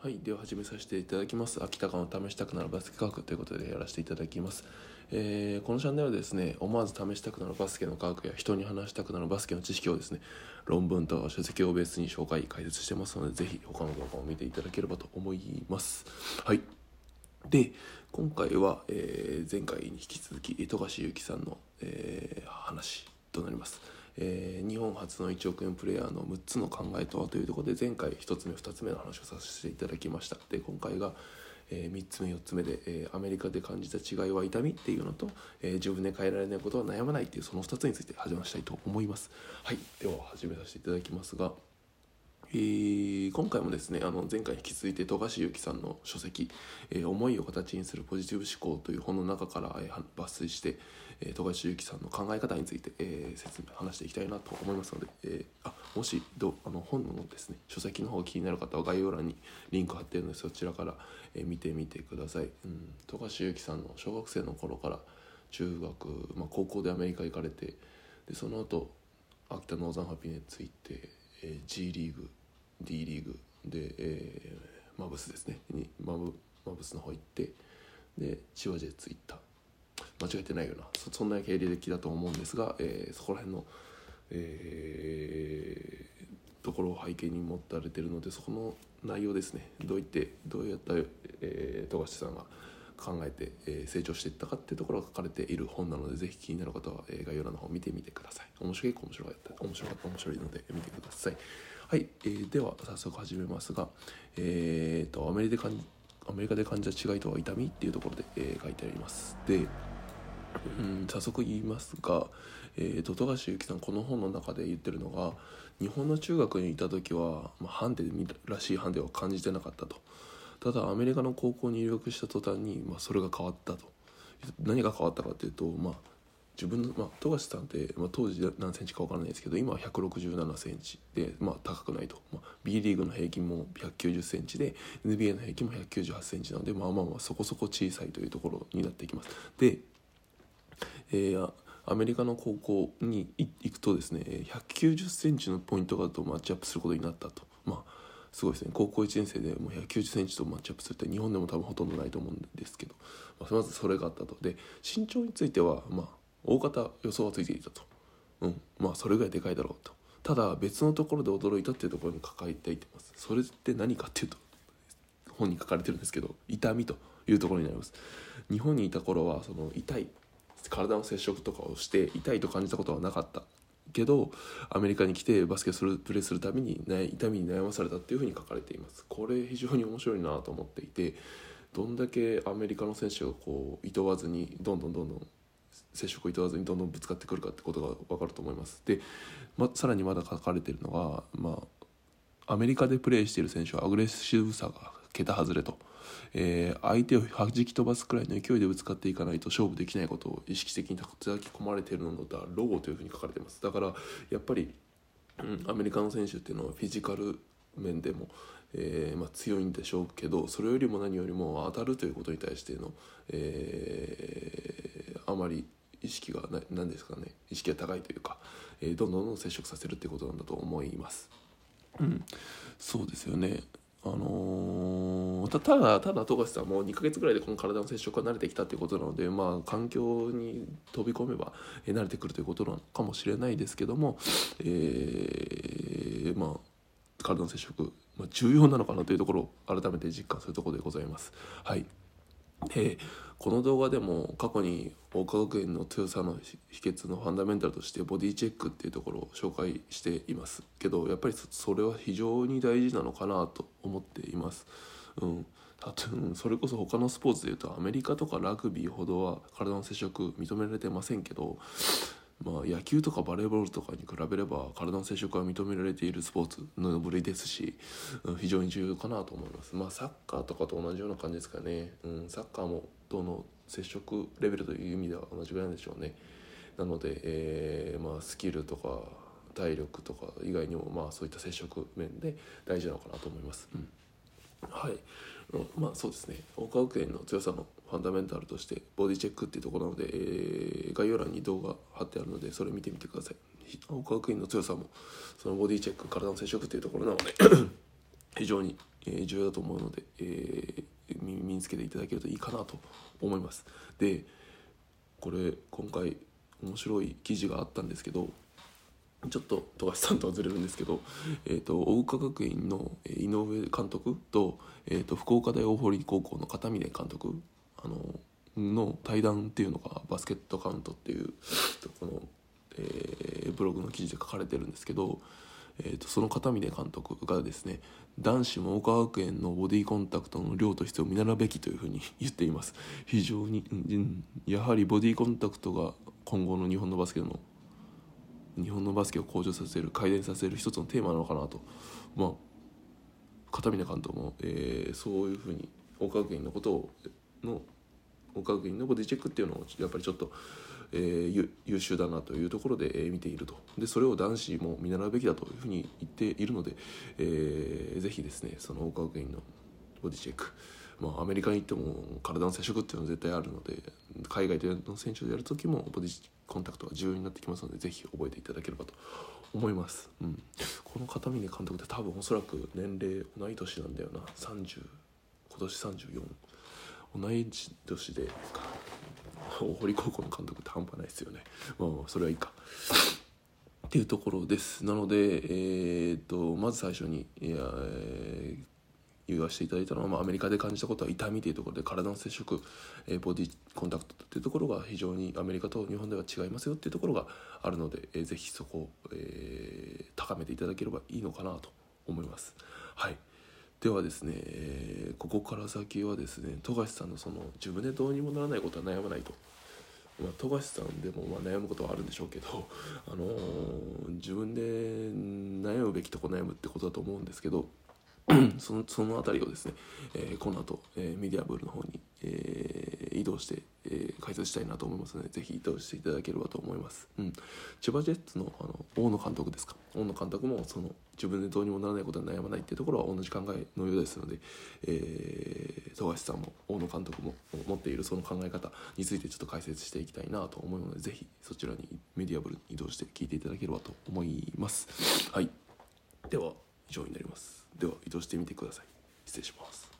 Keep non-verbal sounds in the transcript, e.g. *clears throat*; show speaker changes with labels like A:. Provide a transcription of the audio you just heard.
A: はい、では始めさせていただきます。秋田間を試したくなるバスケ科学ということでやらせていただきます。えーこのチャンネルはですね、思わず試したくなるバスケの科学や人に話したくなるバスケの知識をですね、論文と書籍をベースに紹介、解説してますので、ぜひ他の動画を見ていただければと思います。はい。で、今回は、えー前回に引き続き、富樫勇樹さんの、えー話となります。えー日本初の1億円プレイヤーの6つの考えとはというところで前回1つ目2つ目の話をさせていただきました。で今回が、え3つ目4つ目で、えーアメリカで感じた違いは痛みっていうのと、えー自分で変えられないことは悩まないっていうその2つについて始めしたいと思います。はい。では始めさせていただきますがえー今回もですねあの前回引き続いて富樫勇樹さんの書籍「えー思いを形にするポジティブ思考」という本の中から、えー抜粋して、えー富樫勇樹さんの考え方について、えー説明話していきたいなと思いますので、えーあもしどあの本のですね書籍の方気になる方は概要欄にリンク貼ってるのでそちらから、えー見てみてください、うん、富樫勇樹さんの小学生の頃から中学、まあ、高校でアメリカ行かれてでその後秋田ノーザンハピネッツ行って、えー G リーグ D リーグで、えーマブスですね。にマブマブスの方行ってで千葉ジェッツ行った。間違えてないよな。そそんな経歴だと思うんですが、えーそこら辺の、えーところを背景に持たれてるのでそこの内容ですね。どういってどうやった、えー富樫さんが考えて、えー成長していったかっていうところが書かれている本なのでぜひ気になる方は、えー概要欄の方を見てみてください。面白い面白かった。面白かった面白いので見てください。はい、えーでは早速始めますがえー、とアメリカで感じアメリカで感じた違いとは痛みっていうところで、えー書いてあります。でうん早速言いますが、えー、と富樫勇樹さんこの本の中で言ってるのが日本の中学にいた時は、まあ、ハンデらしいハンデを感じてなかったと。ただアメリカの高校に入学した途端に、まあ、それが変わったと。何が変わったかっていうと、まあ、自分の、まあ、富樫さんって、まあ、当時何センチか分からないですけど今は1 6 7センチで、まあ、高くないと、まあ、B リーグの平均も1 9 0センチで NBA の平均も1 9 8センチなので、まあまあまあそこそこ小さいというところになっていきます。でえーアメリカの高校に行くとですね1 9 0センチのポイントガードとマッチアップすることになったと。まあすごいですね。高校1年生でもう1 9 0センチとマッチアップするって日本でも多分ほとんどないと思うんですけど、まあ、まずそれがあったと。で身長についてはまあ大方予想はついていたと、うん、まあそれぐらいでかいだろうと。ただ別のところで驚いたっていうところに抱えていてます。それって何かっていうと本に書かれてるんですけど痛みというところになります。日本にいた頃はその痛い体の接触とかをして痛いと感じたことはなかった。けどアメリカに来てバスケするプレーするたびに、ね、痛みに悩まされたっていうふうに書かれています。これ非常に面白いなと思っていてどんだけアメリカの選手がこういとわずにどんどんどんどん接触をいとわずにどんどんぶつかってくるかってことが分かると思います。で、ま、さらにまだ書かれてるのが、まあ、アメリカでプレーしている選手はアグレッシブさが桁外れと、えー相手を弾き飛ばすくらいの勢いでぶつかっていかないと勝負できないことを意識的に叩き込まれているのだろうというふうに書かれていますだからやっぱり、うん、アメリカの選手っていうのはフィジカル面でも、えーまあ、強いんでしょうけどそれよりも何よりも当たるということに対しての、えーあまり意識がな何ですかね意識が高いというか、えーどんどんどん接触させるっていうことなんだと思います。うん、そうですよね。あのーたただただ富樫さんも2ヶ月ぐらいでこの体の接触が慣れてきたということなので、まあ、環境に飛び込めば、え慣れてくるということなのかもしれないですけども、えーまあ、体の接触、まあ、重要なのかなというところを改めて実感するところでございます。はいでこの動画でも過去に桜花学園の強さの秘訣のファンダメンタルとしてボディチェックっていうところを紹介していますけどやっぱりそそれは非常に大事なのかなと思っています。うんたとそれこそ他のスポーツでいうとアメリカとかラグビーほどは体の接触認められてませんけど、まあ、野球とかバレーボールとかに比べれば体の接触は認められているスポーツの部類ですし、うん非常に重要かなと思います。まあ、サッカーとかと同じような感じですかね、うん、サッカーもどの接触レベルという意味では同じぐらいなんでしょうね。なので、えーまあ、スキルとか体力とか以外にも、まあ、そういった接触面で大事なのかなと思います。うんはい、うんまあそうですね。桜花学園の強さのファンダメンタルとしてボディチェックっていうところなので、えー概要欄に動画貼ってあるのでそれ見てみてください。桜花学園の強さもそのボディチェック体の接触っていうところなので *coughs* 非常にえ重要だと思うので、えー身につけていただけるといいかなと思います。でこれ今回面白い記事があったんですけどちょっと富樫さんとはずれるんですけど、えー、と大岡学院の井上監督と,、えー、と福岡大大堀高校の片峰監督あのの対談っていうのがバスケットカウントっていうとこの、えーブログの記事で書かれてるんですけど、えー、とその片峰監督がですね男子も岡学園のボディコンタクトの量と質を見習うべきというふうに *laughs* 言っています。非常に、やはりボディコンタクトが今後の日本のバスケの日本のバスケを向上させる改善させる一つのテーマなのかなと。まあ片峰監督も、えーそういうふうに岡学院のことをの岡学院のボディチェックっていうのをやっぱりちょっと、えー優秀だなというところで、えー見ていると。でそれを男子も見習うべきだというふうに言っているので、えーぜひですねその岡学院のボディチェックまあ、アメリカに行っても体の接触っていうのは絶対あるので海外での選手でやる時もボディコンタクトが重要になってきますのでぜひ覚えていただければと思います、うん、この片峰監督って多分おそらく年齢同い年なんだよな。30今年34同い年で大堀高校の監督って半端ないですよね。まあそれはいいか。っていうところです。なのでえー、とまず最初にいや、えー言わせていただいたのは、まあ、アメリカで感じたことは痛みというところで体の接触、えボディコンタクトというところが非常にアメリカと日本では違いますよっていうところがあるので、えーぜひそこを、えー高めていただければいいのかなと思います。はいではですね、えここから先はですね富樫さんのその自分でどうにもならないことは悩まないとまあ、富樫さんでもまあ悩むことはあるんでしょうけど、あのー自分で悩むべきとこ悩むってことだと思うんですけど *clears throat* そのその辺りをですね、えーこの後、えーメディアブルの方に、えー移動して、えー解説したいなと思いますのでぜひ移動していただければと思います、うん、千葉ジェッツのあの大野監督ですか？大野監督もその自分でどうにもならないことに悩まないっていうところは同じ考えのようですので、えー富樫さんも大野監督も持っているその考え方についてちょっと解説していきたいなと思うのでぜひそちらにメディアブルに移動して聞いていただければと思います。はい。では以上になります。では移動してみてください。失礼します。